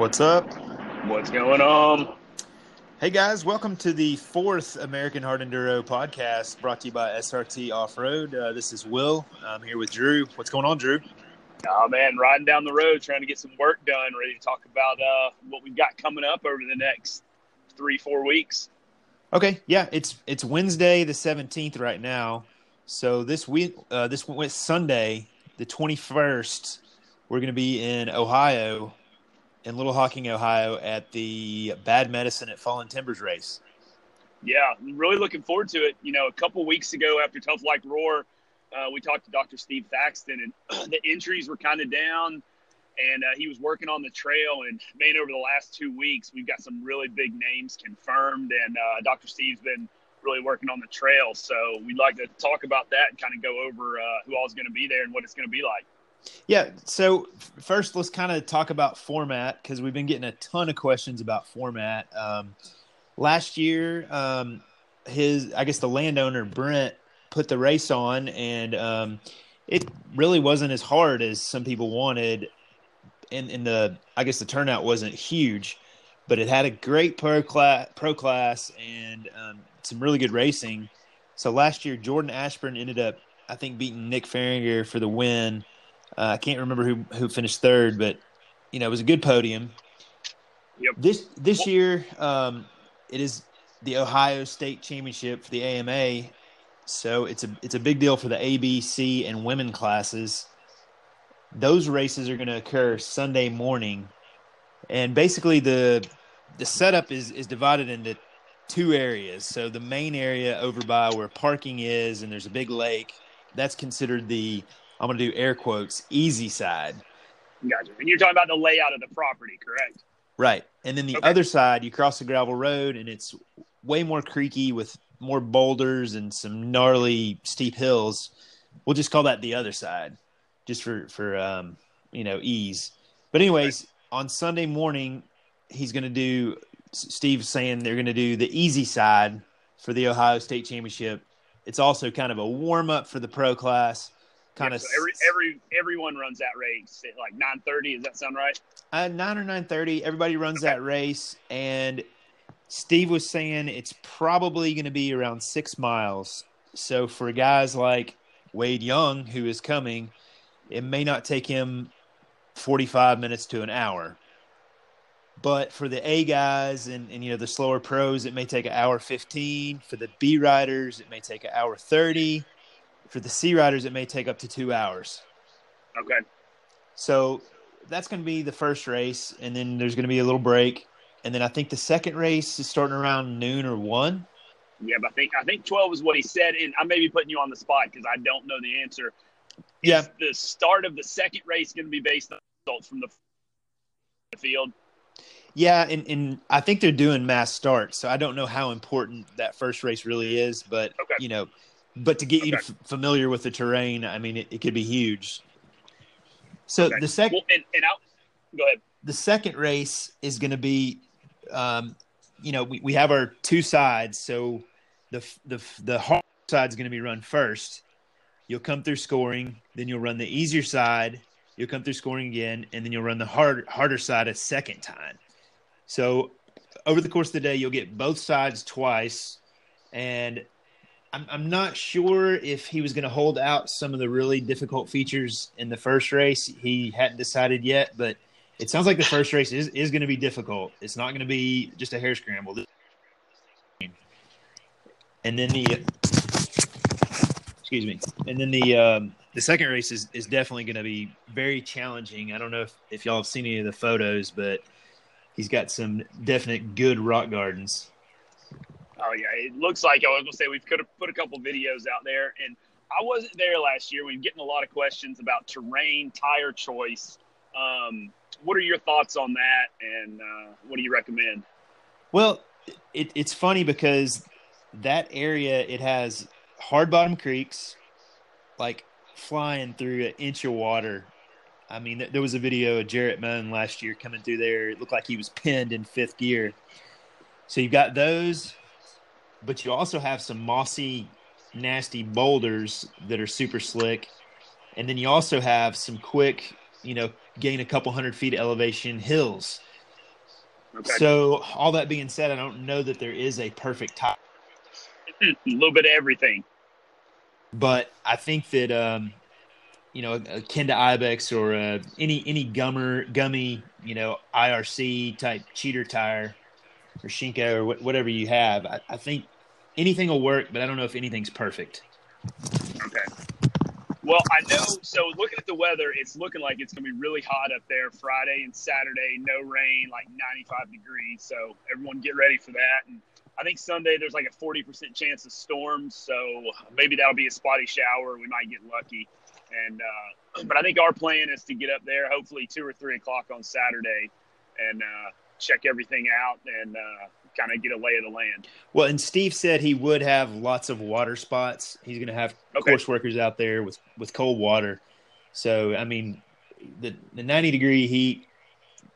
What's up? What's going on? Hey guys, welcome to the fourth American Hard Enduro podcast brought to you by SRT Off Road. Uh, this is Will. I'm here with Drew. What's going on, Drew? Oh man, riding down the road trying to get some work done, ready to talk about uh, what we've got coming up over the next three, four weeks. Okay, yeah, it's it's Wednesday the 17th right now. So this week, uh, this went Sunday, the 21st, we're going to be in Ohio in Little Hocking, Ohio, at the Bad Medicine at Fallen Timbers race. Yeah, really looking forward to it. You know, a couple weeks ago after Tough Like Roar, uh, we talked to Dr. Steve Thaxton, and the injuries were kind of down, and uh, he was working on the trail. And man, over the last two weeks, we've got some really big names confirmed, and uh, Dr. Steve's been really working on the trail. So we'd like to talk about that and kind of go over uh, who all's going to be there and what it's going to be like. Yeah. So first, let's kind of talk about format because we've been getting a ton of questions about format. Um, last year, um, his I guess the landowner Brent put the race on, and um, it really wasn't as hard as some people wanted. And in the I guess the turnout wasn't huge, but it had a great pro class, pro class, and um, some really good racing. So last year, Jordan Ashburn ended up, I think, beating Nick Fahringer for the win. Uh, I can't remember who who finished third, but you know it was a good podium. Yep. This this year, um, it is the Ohio State Championship for the AMA, so it's a it's a big deal for the ABC and women classes. Those races are going to occur Sunday morning, and basically the the setup is is divided into two areas. So the main area over by where parking is, and there's a big lake. That's considered the I'm going to do air quotes, easy side. Gotcha. And you're talking about the layout of the property, correct? Right. And then the okay. other side, you cross the gravel road and it's way more creaky with more boulders and some gnarly steep hills. We'll just call that the other side just for, for, um, you know, ease. But anyways, on Sunday morning, he's going to do, Steve's saying they're going to do the easy side for the Ohio State Championship. It's also kind of a warm up for the pro class kind of so every every everyone runs that race at like nine thirty. Does that sound right? Uh, nine or nine thirty. Everybody runs okay. that race, and Steve was saying it's probably going to be around six miles. So for guys like Wade Young, who is coming, it may not take him forty-five minutes to an hour. But for the A guys and, and you know the slower pros, it may take an hour fifteen. For the B riders, it may take an hour thirty for the C riders, it may take up to two hours. Okay. So that's going to be the first race, and then there's going to be a little break, and then I think the second race is starting around noon or one. Yeah, but I think I think twelve is what he said, and I may be putting you on the spot because I don't know the answer. Is yeah. The start of the second race going to be based on results from the field. Yeah, and, and I think they're doing mass starts, so I don't know how important that first race really is, but okay. you know but to get okay. you f- familiar with the terrain, I mean, it, it could be huge. So okay. the second, well, and, and out. Go ahead. The second race is going to be, um, you know, we, we have our two sides. So the the the hard side is going to be run first. You'll come through scoring, then you'll run the easier side. You'll come through scoring again, and then you'll run the hard harder side a second time. So over the course of the day, you'll get both sides twice, and I'm, I'm not sure if he was going to hold out some of the really difficult features in the first race. He hadn't decided yet, but it sounds like the first race is, is going to be difficult. It's not going to be just a hair scramble. And then the excuse me, and then the um, the second race is, is definitely going to be very challenging. I don't know if, if y'all have seen any of the photos, but he's got some definite good rock gardens. Oh yeah, it looks like I was gonna say we could have put a couple videos out there, and I wasn't there last year. We've getting a lot of questions about terrain, tire choice. Um, what are your thoughts on that, and uh, what do you recommend? Well, it, it's funny because that area it has hard bottom creeks, like flying through an inch of water. I mean, there was a video of Jarrett Munn last year coming through there. It looked like he was pinned in fifth gear. So you've got those but you also have some mossy, nasty boulders that are super slick. And then you also have some quick, you know, gain a couple hundred feet elevation hills. Okay. So, all that being said, I don't know that there is a perfect top. a little bit of everything. But I think that um, you know, akin to Ibex or uh, any any gummer gummy, you know, IRC type cheater tire or or wh- whatever you have. I, I, think anything will work, but I don't know if anything's perfect. Okay. Well, I know. So looking at the weather, it's looking like it's going to be really hot up there Friday and Saturday. No rain, like 95 degrees. So everyone get ready for that. And I think Sunday there's like a 40% chance of storms. So maybe that'll be a spotty shower. We might get lucky. And uh, but I think our plan is to get up there hopefully two or three o'clock on Saturday and uh, check everything out and uh, kind of get a lay of the land. Well, and Steve said he would have lots of water spots. He's going to have okay. course workers out there with with cold water. So I mean, the the ninety degree heat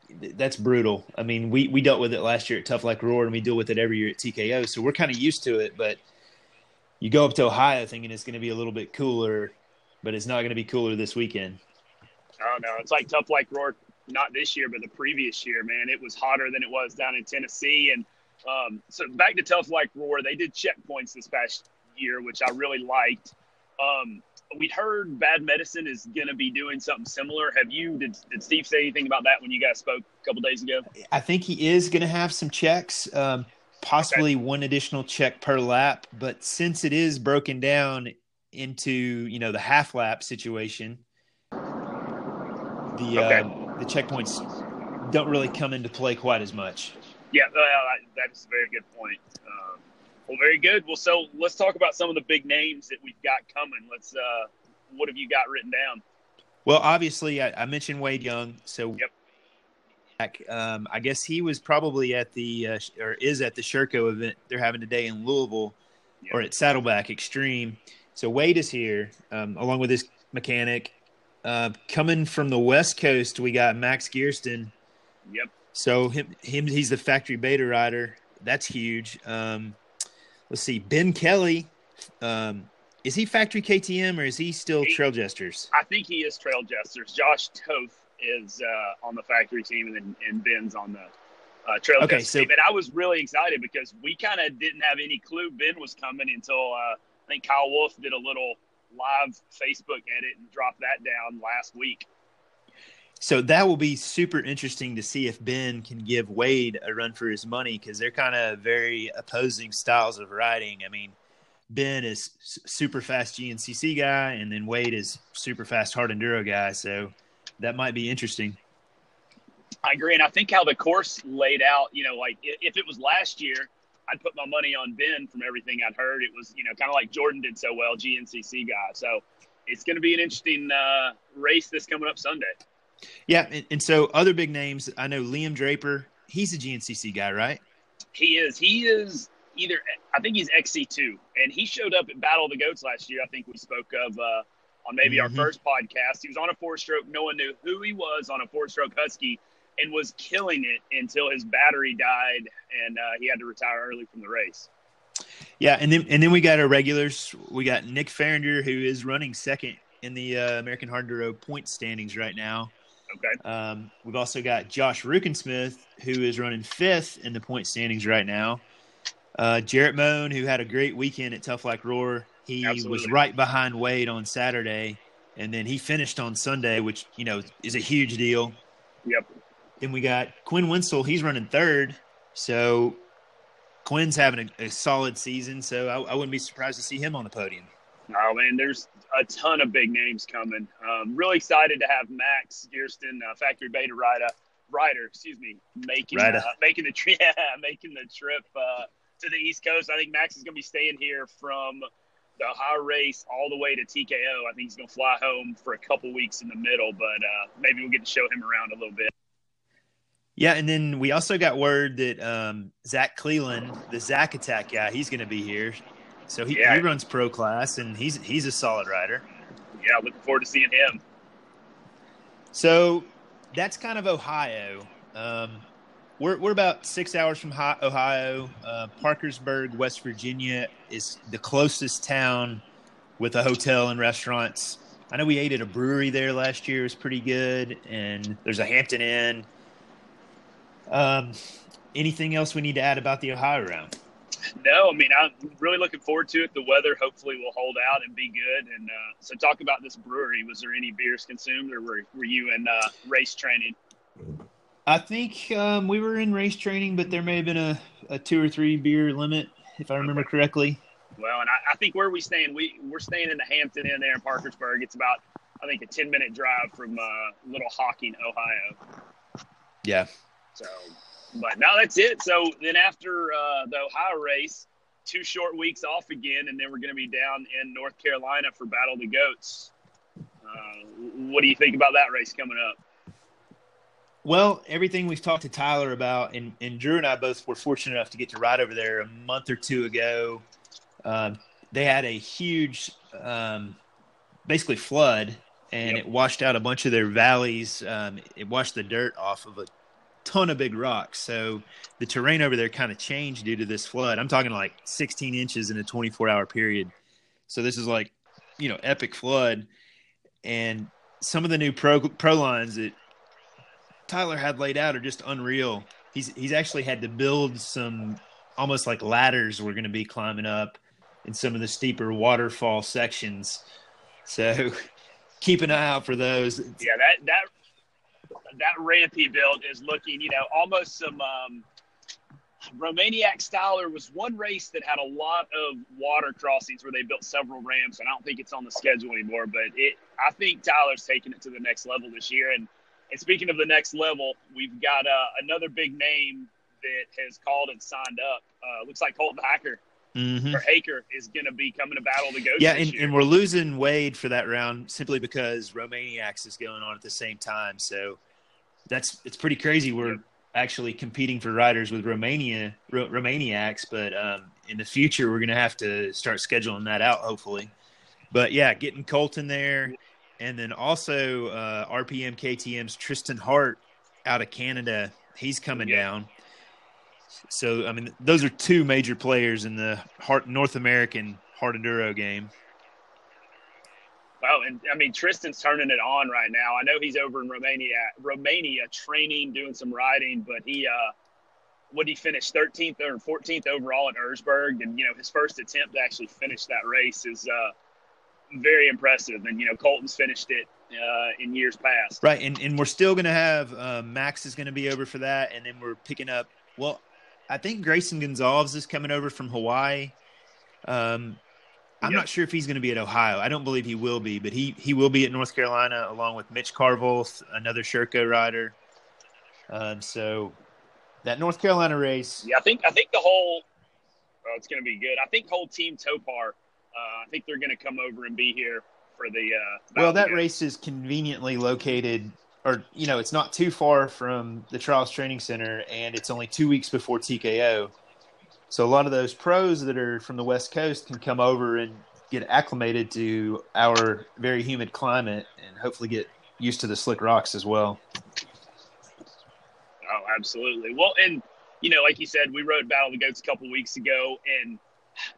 that's brutal. I mean, we we dealt with it last year at Tough Like Roar, and we deal with it every year at TKO. So we're kind of used to it. But you go up to Ohio thinking it's going to be a little bit cooler, but it's not going to be cooler this weekend. Oh no, it's like Tough Like Roar. Not this year, but the previous year, man. It was hotter than it was down in Tennessee, and um, so back to Tough Like Roar, they did checkpoints this past year, which I really liked. Um, we'd heard Bad Medicine is going to be doing something similar. Have you? Did, did Steve say anything about that when you guys spoke a couple days ago? I think he is going to have some checks, um, possibly okay. one additional check per lap. But since it is broken down into you know the half lap situation, the okay. uh, the checkpoints don't really come into play quite as much. Yeah, that's a very good point. Um, well, very good. Well, so let's talk about some of the big names that we've got coming. Let's. Uh, what have you got written down? Well, obviously, I, I mentioned Wade Young. So, yep. Um, I guess he was probably at the uh, or is at the Sherco event they're having today in Louisville, yep. or at Saddleback Extreme. So Wade is here um, along with his mechanic. Uh, coming from the West Coast, we got Max Gerston. Yep. So him, him, he's the factory beta rider. That's huge. Um, let's see, Ben Kelly. Um, is he factory KTM or is he still he, Trail Jesters? I think he is Trail Jesters. Josh Toth is uh, on the factory team, and, then, and Ben's on the uh, Trail okay, Jesters so, team. And I was really excited because we kind of didn't have any clue Ben was coming until uh, I think Kyle Wolf did a little live Facebook edit and dropped that down last week. So that will be super interesting to see if Ben can give Wade a run for his money because they're kind of very opposing styles of riding. I mean, Ben is super fast GNCC guy, and then Wade is super fast hard enduro guy. So that might be interesting. I agree, and I think how the course laid out. You know, like if it was last year, I'd put my money on Ben from everything I'd heard. It was you know kind of like Jordan did so well, GNCC guy. So it's going to be an interesting uh, race this coming up Sunday. Yeah, and, and, so other big names, I know Liam Draper. He's a GNCC guy, right? He is. He is either. I think he's XC2, and he showed up at Battle of the Goats last year. I think we spoke of uh, on maybe mm-hmm. our first podcast. He was on a four-stroke. No one knew who he was on a four-stroke Husky, and was killing it until his battery died, and uh, he had to retire early from the race. Yeah, and then and then we got our regulars. We got Nick Fahringer, who is running second in the uh, American Hard Enduro point standings right now. Okay. Um, we've also got Josh Ruckensmith, who is running fifth in the point standings right now. Uh, Jarrett Moan, who had a great weekend at Tough Like Roar. He Absolutely. was right behind Wade on Saturday, and then he finished on Sunday, which you know is a huge deal. Yep. Then we got Quinn Winslow. He's running third, so Quinn's having a, a solid season. So I, I, wouldn't be surprised to see him on the podium. Oh man, there's a ton of big names coming. Um, really excited to have Max Gerston, uh, factory beta rider, rider, excuse me, making uh, making the trip, yeah, making the trip uh, to the East Coast. I think Max is going to be staying here from the high race all the way to TKO. I think he's going to fly home for a couple weeks in the middle, but uh, maybe we'll get to show him around a little bit. Yeah, and then we also got word that um, Zach Cleland, the Zach Attack guy, he's going to be here. So he, yeah. he runs pro class and he's he's a solid rider. Yeah, looking forward to seeing him. So that's kind of Ohio. Um, we're we're about six hours from Ohio. Uh, Parkersburg, West Virginia, is the closest town with a hotel and restaurants. I know we ate at a brewery there last year; it was pretty good. And there's a Hampton Inn. Um, anything else we need to add about the Ohio round? No, I mean I'm really looking forward to it. The weather hopefully will hold out and be good. And uh, so, talk about this brewery. Was there any beers consumed, or were, were you in uh, race training? I think um, we were in race training, but there may have been a, a two or three beer limit, if I remember correctly. Well, and I, I, think where we staying, we we're staying in the Hampton Inn there in Parkersburg. It's about I think a ten minute drive from uh, Little Hocking, Ohio. Yeah. So, but now that's it. So then after uh, the Ohio race, two short weeks off again, and then we're going to be down in North Carolina for Battle of the Goats. Uh, what do you think about that race coming up? Well, everything we've talked to Tyler about, and, and Drew and I both were fortunate enough to get to ride over there a month or two ago. Um, they had a huge, um, basically flood, and yep. it washed out a bunch of their valleys. Um, it washed the dirt off of a ton of big rocks. So the terrain over there kind of changed due to this flood. I'm talking like 16 inches in a 24 hour period. So this is like, you know, epic flood. And some of the new pro pro lines that Tyler had laid out are just unreal. He's he's actually had to build some almost like ladders we're going to be climbing up in some of the steeper waterfall sections. So keep an eye out for those. Yeah, that that that ramp he built is looking, you know, almost some um, Romaniac style. There was one race that had a lot of water crossings where they built several ramps, and I don't think it's on the schedule anymore. But it, I think Tyler's taking it to the next level this year, and and speaking of the next level, we've got uh, another big name that has called and signed up. Uh, looks like Colton Hacker mm-hmm. or Haker is going to be coming to battle the Goats. Yeah, and, and, we're losing Wade for that round simply because Romaniacs is going on at the same time. So that's it's pretty crazy. We're yep. actually competing for riders with Romania Ro- Romaniacs, but um, in the future we're going to have to start scheduling that out. Hopefully, but yeah, getting Colton there and then also uh, RPM KTM's Tristan Hart out of Canada. He's coming yeah. down. So I mean, those are two major players in the North American hard enduro game. Well, and I mean Tristan's turning it on right now. I know he's over in Romania, Romania training, doing some riding, but he uh would he finish 13th or 14th overall at Erzberg, and you know his first attempt to actually finish that race is uh very impressive. And you know, Colton's finished it uh, in years past. Right, and and we're still going to have uh, Max is going to be over for that, and then we're picking up. Well, I think Grayson Gonzalez is coming over from Hawaii. Um, I'm yep. not sure if he's going to be at Ohio. I don't believe he will be, but he he will be at North Carolina along with Mitch Carville, another Sherco rider. Um, so that North Carolina race. Yeah, I think I think the whole. Oh, it's going to be good. I think whole team Topar uh, I think they're going to come over and be here for the. Uh, well, that race is conveniently located, or you know, it's not too far from the Trials Training Center, and it's only two weeks before TKO. So a lot of those pros that are from the West Coast can come over and get acclimated to our very humid climate, and hopefully get used to the slick rocks as well. Oh, absolutely. Well, and you know, like you said, we rode Battle of the Goats a couple weeks ago, and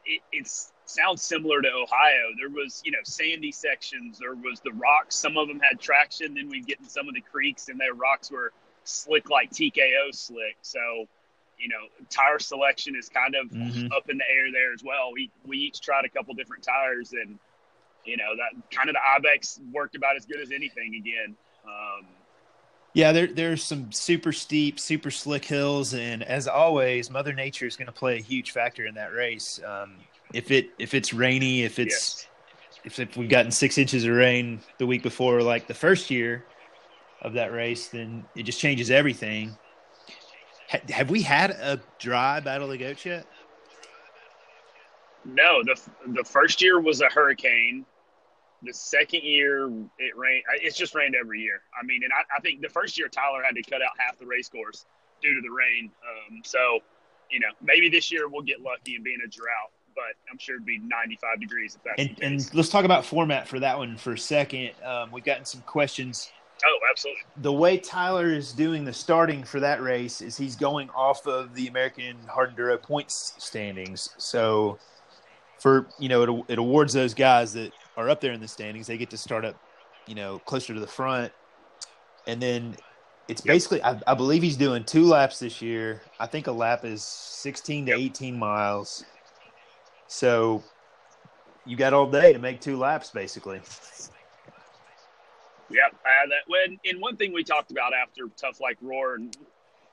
it, it's sounds similar to Ohio. There was, you know, sandy sections. There was the rocks. Some of them had traction. Then we'd get in some of the creeks, and their rocks were slick like TKO slick. So, you know, tire selection is kind of mm-hmm. up in the air there as well. We we each tried a couple different tires, and you know that kind of the Ibex worked about as good as anything again. Um, yeah, there, there's some super steep, super slick hills, and as always, Mother Nature is going to play a huge factor in that race. Um, if it if it's rainy, if it's yes. if, if we've gotten six inches of rain the week before, like the first year of that race, then it just changes everything. Ha- have we had a dry Battle of the Goats yet? No, the the first year was a hurricane. The second year it rained. It's just rained every year. I mean, and I, I think the first year Tyler had to cut out half the race course due to the rain. Um, so, you know, maybe this year we'll get lucky and be in a drought but I'm sure it'd be 95 degrees if that's and, and let's talk about format for that one for a second. Um, we've gotten some questions. Oh, absolutely. The way Tyler is doing the starting for that race is he's going off of the American Hard Enduro points standings. So, for you know, it, it awards those guys that are up there in the standings. They get to start up, you know, closer to the front, and then it's basically I, I, believe he's doing two laps this year. I think a lap is 16 to yep. 18 miles. So you got all day to make two laps, basically. Yep. That when and one thing we talked about after Tough Like Roar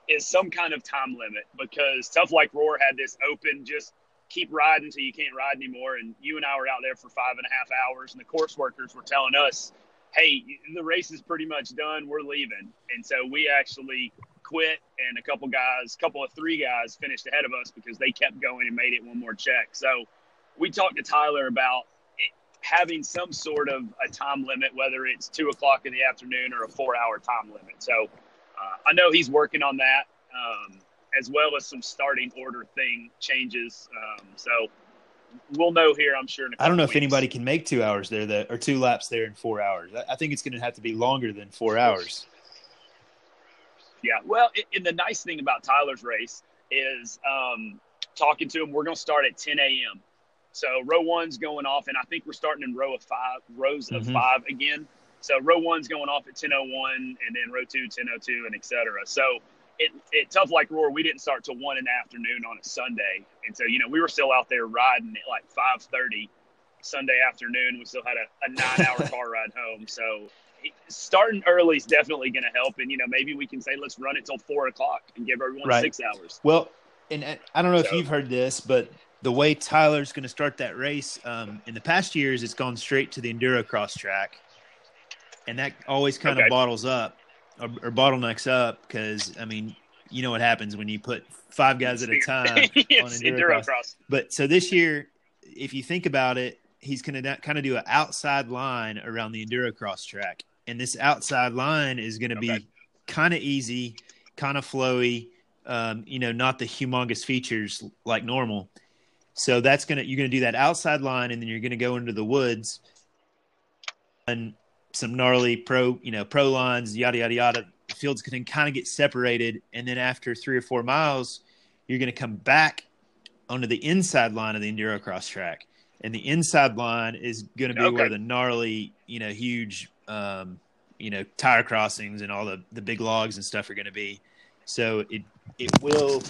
is some kind of time limit because Tough Like Roar had this open just keep riding until you can't ride anymore. And you and I were out there for five and a half hours, and the course workers were telling us, "Hey, the race is pretty much done. We're leaving." And so we actually quit, and a couple guys, a couple of three guys, finished ahead of us because they kept going and made it one more check. So we talked to Tyler about having some sort of a time limit, whether it's two o'clock in the afternoon or a four-hour time limit. So uh, I know he's working on that, um, as well as some starting order thing changes. Um, so we'll know here, I'm sure. I don't know weeks. if anybody can make two hours there, that, or two laps there in four hours. I think it's going to have to be longer than four hours. Yeah, well, it, and the nice thing about Tyler's race is um, talking to him. We're going to start at 10 a.m. So row one's going off, and I think we're starting in row of five, rows of mm-hmm. five again. So row one's going off at 10:01, and then row two 10:02, and etc. So it, it tough like roar. We didn't start till one in the afternoon on a Sunday, and so you know we were still out there riding at like 5:30 Sunday afternoon. We still had a, a nine-hour car ride home. So starting early is definitely going to help, and you know maybe we can say let's run it till four o'clock and give everyone right. six hours. Well, and I don't know so, if you've heard this, but the way Tyler's going to start that race um, in the past years, it's gone straight to the enduro cross track, and that always kind okay. of bottles up or, or bottlenecks up because I mean, you know what happens when you put five guys at a time on enduro, enduro cross. But so this year, if you think about it, he's going to kind of do an outside line around the enduro cross track, and this outside line is going to okay. be kind of easy, kind of flowy. Um, you know, not the humongous features like normal. So that's gonna you're gonna do that outside line, and then you're gonna go into the woods and some gnarly pro you know pro lines, yada yada yada. The field's gonna kind of get separated, and then after three or four miles, you're gonna come back onto the inside line of the enduro cross track, and the inside line is gonna be okay. where the gnarly you know huge um, you know tire crossings and all the the big logs and stuff are gonna be. So it it will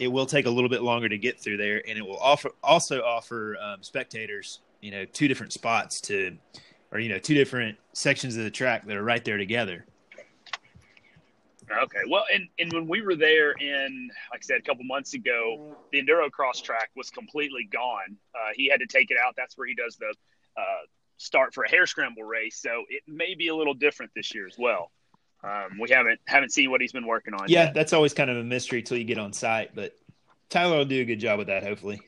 it will take a little bit longer to get through there, and it will offer also offer um, spectators, you know, two different spots to, or you know, two different sections of the track that are right there together. Okay, well, and and when we were there in, like I said, a couple months ago, the enduro cross track was completely gone. Uh, he had to take it out. That's where he does the uh, start for a hair scramble race. So it may be a little different this year as well. Um, we haven't haven't seen what he's been working on. Yeah, yet. that's always kind of a mystery till you get on site, but Tyler will do a good job with that, hopefully.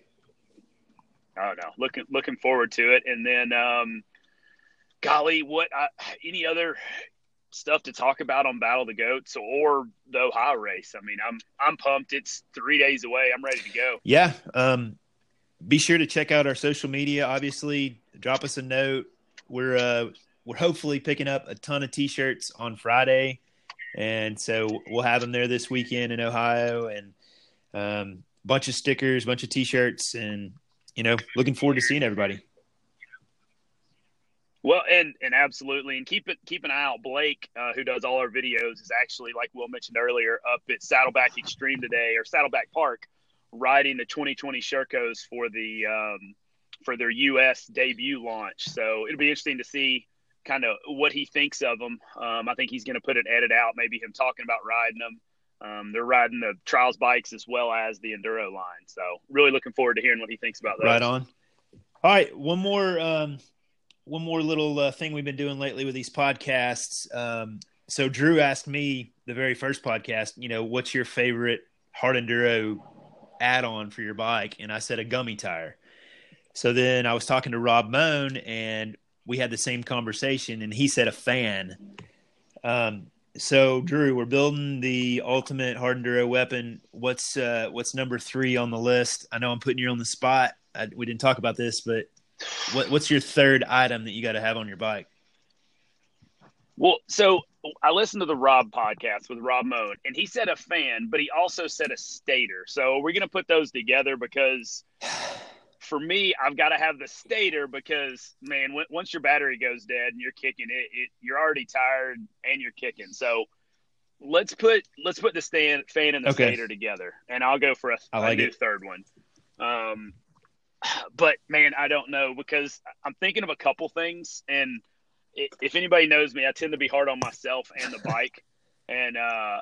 Oh no, looking looking forward to it. And then, um, golly, what uh, any other stuff to talk about on Battle of the Goats or the Ohio race? I mean, I'm I'm pumped. It's three days away. I'm ready to go. Yeah. Um, be sure to check out our social media. Obviously, drop us a note. We're uh, we're hopefully picking up a ton of t-shirts on Friday, and so we'll have them there this weekend in Ohio, and um, bunch of stickers, bunch of t-shirts, and you know, looking forward to seeing everybody. Well, and and absolutely, and keep it keep an eye out. Blake, uh, who does all our videos, is actually like Will mentioned earlier, up at Saddleback Extreme today or Saddleback Park, riding the 2020 Shercos for the um, for their U.S. debut launch. So it'll be interesting to see kind of what he thinks of them. Um, I think he's going to put an edit out, maybe him talking about riding them. Um, they're riding the trials bikes as well as the enduro line. So really looking forward to hearing what he thinks about that. Right on. All right, one more um, one more little uh, thing we've been doing lately with these podcasts. Um, so Drew asked me the very first podcast, you know, what's your favorite hard enduro add-on for your bike? And I said a gummy tire. So then I was talking to Rob Moan, and we had the same conversation, and he said a fan. Um, so Drew, we're building the ultimate hard enduro weapon. What's uh, what's number three on the list? I know I'm putting you on the spot. I, we didn't talk about this, but what, what's your third item that you got to have on your bike? Well, so I listened to the Rob podcast with Rob Moan, and he said a fan, but he also said a stator. So we're going to put those together because for me, I've got to have the stator because man, w- once your battery goes dead and you're kicking it, it, you're already tired and you're kicking. So let's put let's put the stand fan and the Okay. stator together, and I'll go for a, I a like new it. third one. Um, but man, I don't know because I'm thinking of a couple things, and if anybody knows me, I tend to be hard on myself and the bike, and uh,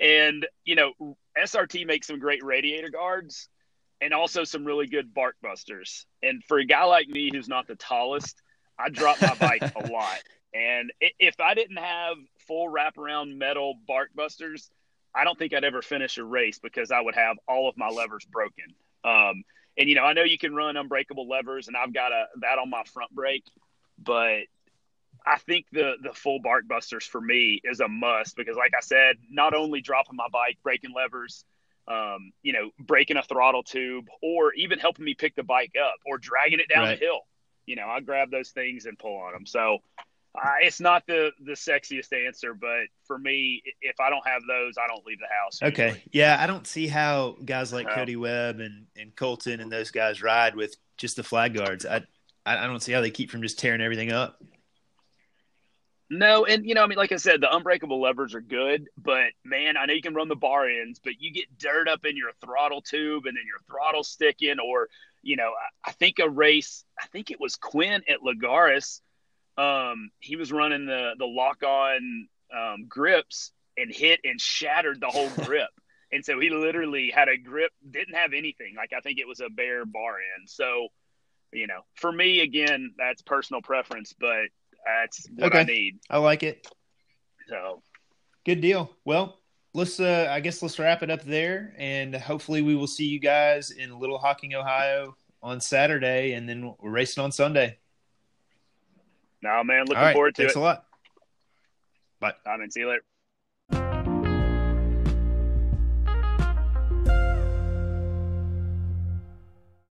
and you know, SRT makes some great radiator guards, and also some really good bark busters. And for a guy like me who's not the tallest, I drop my bike a lot. And if I didn't have full wraparound metal bark busters, I don't think I'd ever finish a race because I would have all of my levers broken. Um, and you know, I know you can run unbreakable levers, and I've got a that on my front brake, but I think the the full bark busters for me is a must because, like I said, not only dropping my bike, breaking levers, um, you know, breaking a throttle tube, or even helping me pick the bike up or dragging it down Right. the hill. You know, I grab those things and pull on them. So uh, it's not the the sexiest answer, but for me, if I don't have those, I don't leave the house. Okay. Yeah, I don't see how guys like No. Cody Webb and, and Colton and those guys ride with just the flag guards. I I I don't see how they keep from just tearing everything up. No, and you know, I mean, like I said, the unbreakable levers are good, but man, I know you can run the bar ends, but you get dirt up in your throttle tube and then your throttle sticking, or you know, I, I think a race, I think it was Quinn at Lagares, um, he was running the the lock on um, grips and hit and shattered the whole grip, and so he literally had a grip, didn't have anything, like I think it was a bare bar end, so. You know, for me, again, that's personal preference, but that's what I need. I like it. So Good deal. Well, let's uh I guess let's wrap it up there and hopefully we will see you guys in Little Hocking, Ohio on Saturday and then we're racing on Sunday. now, man, looking right. forward to Thanks it. Thanks a lot. Bye. I mean, see you later.